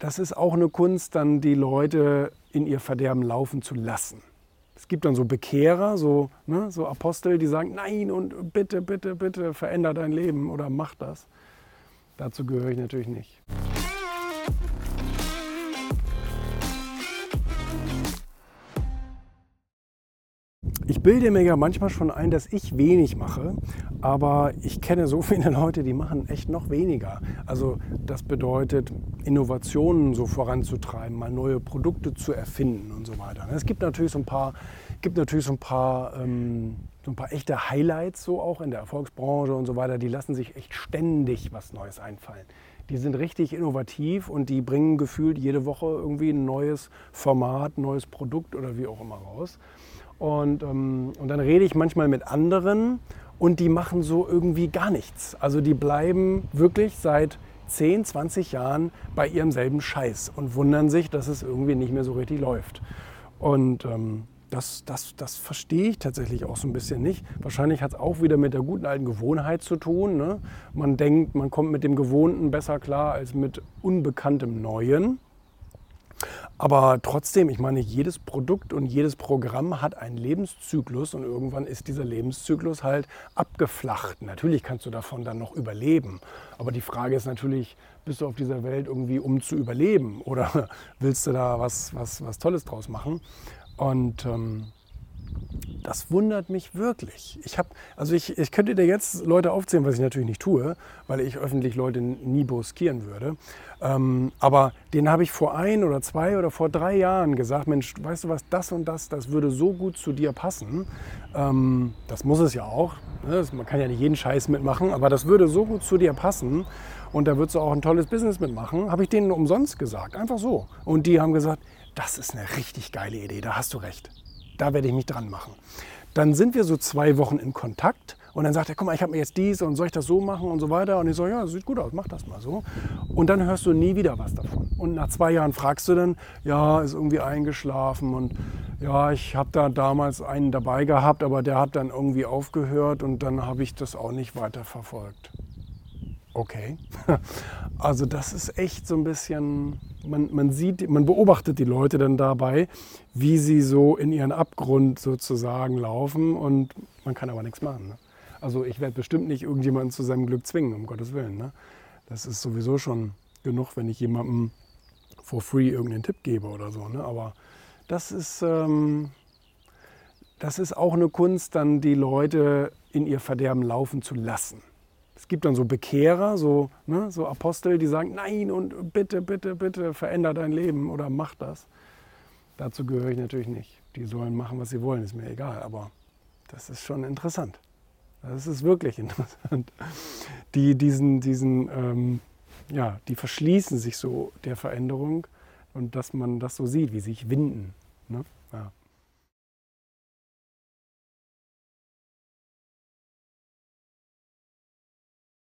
das ist auch eine Kunst, dann die Leute in ihr Verderben laufen zu lassen. Es gibt dann so Bekehrer, so, ne, so Apostel, die sagen, nein und bitte, bitte, bitte, veränder dein Leben oder mach das. Dazu gehöre ich natürlich nicht. Ich bilde mir ja manchmal schon ein, dass ich wenig mache, aber ich kenne so viele Leute, die machen echt noch weniger. Also das bedeutet, Innovationen so voranzutreiben, mal neue Produkte zu erfinden und so weiter. Es gibt natürlich so ein paar, gibt natürlich so ein paar, ähm, so ein paar echte Highlights so auch in der Erfolgsbranche und so weiter. Die lassen sich echt ständig was Neues einfallen. Die sind richtig innovativ und die bringen gefühlt jede Woche irgendwie ein neues Format, neues Produkt oder wie auch immer raus. Und, ähm, und dann rede ich manchmal mit anderen und die machen so irgendwie gar nichts. Also die bleiben wirklich seit 10, 20 Jahren bei ihrem selben Scheiß und wundern sich, dass es irgendwie nicht mehr so richtig läuft. Und ähm, das, das, das verstehe ich tatsächlich auch so ein bisschen nicht. Wahrscheinlich hat es auch wieder mit der guten alten Gewohnheit zu tun. Ne? Man denkt, man kommt mit dem Gewohnten besser klar als mit unbekanntem Neuen. Aber trotzdem, ich meine, jedes Produkt und jedes Programm hat einen Lebenszyklus und irgendwann ist dieser Lebenszyklus halt abgeflacht. Natürlich kannst du davon dann noch überleben. Aber die Frage ist natürlich, bist du auf dieser Welt irgendwie, um zu überleben? Oder willst du da was, was, was Tolles draus machen? Und ähm, das wundert mich wirklich. Ich, hab, also ich, ich könnte dir jetzt Leute aufzählen, was ich natürlich nicht tue, weil ich öffentlich Leute nie boskieren würde. Ähm, aber den habe ich vor ein oder zwei oder vor drei Jahren gesagt, Mensch, weißt du was, das und das, das würde so gut zu dir passen. Ähm, das muss es ja auch. Ne? Man kann ja nicht jeden Scheiß mitmachen, aber das würde so gut zu dir passen. Und da würdest du auch ein tolles Business mitmachen. Habe ich denen umsonst gesagt, einfach so. Und die haben gesagt, das ist eine richtig geile Idee, da hast du recht da werde ich mich dran machen. Dann sind wir so zwei Wochen in Kontakt und dann sagt er, guck mal, ich habe mir jetzt dies und soll ich das so machen und so weiter. Und ich so, ja, sieht gut aus, mach das mal so. Und dann hörst du nie wieder was davon. Und nach zwei Jahren fragst du dann, ja, ist irgendwie eingeschlafen und ja, ich habe da damals einen dabei gehabt, aber der hat dann irgendwie aufgehört und dann habe ich das auch nicht weiter verfolgt. Okay. Also das ist echt so ein bisschen, man, man sieht, man beobachtet die Leute dann dabei, wie sie so in ihren Abgrund sozusagen laufen und man kann aber nichts machen. Ne? Also ich werde bestimmt nicht irgendjemanden zu seinem Glück zwingen, um Gottes Willen. Ne? Das ist sowieso schon genug, wenn ich jemandem for free irgendeinen Tipp gebe oder so. Ne? Aber das ist, ähm, das ist auch eine Kunst, dann die Leute in ihr Verderben laufen zu lassen. Es gibt dann so Bekehrer, so, ne, so Apostel, die sagen, nein und bitte, bitte, bitte, veränder dein Leben oder mach das. Dazu gehöre ich natürlich nicht. Die sollen machen, was sie wollen, ist mir egal. Aber das ist schon interessant. Das ist wirklich interessant. Die, diesen, diesen, ähm, ja, die verschließen sich so der Veränderung und dass man das so sieht, wie sich winden. Ne? Ja.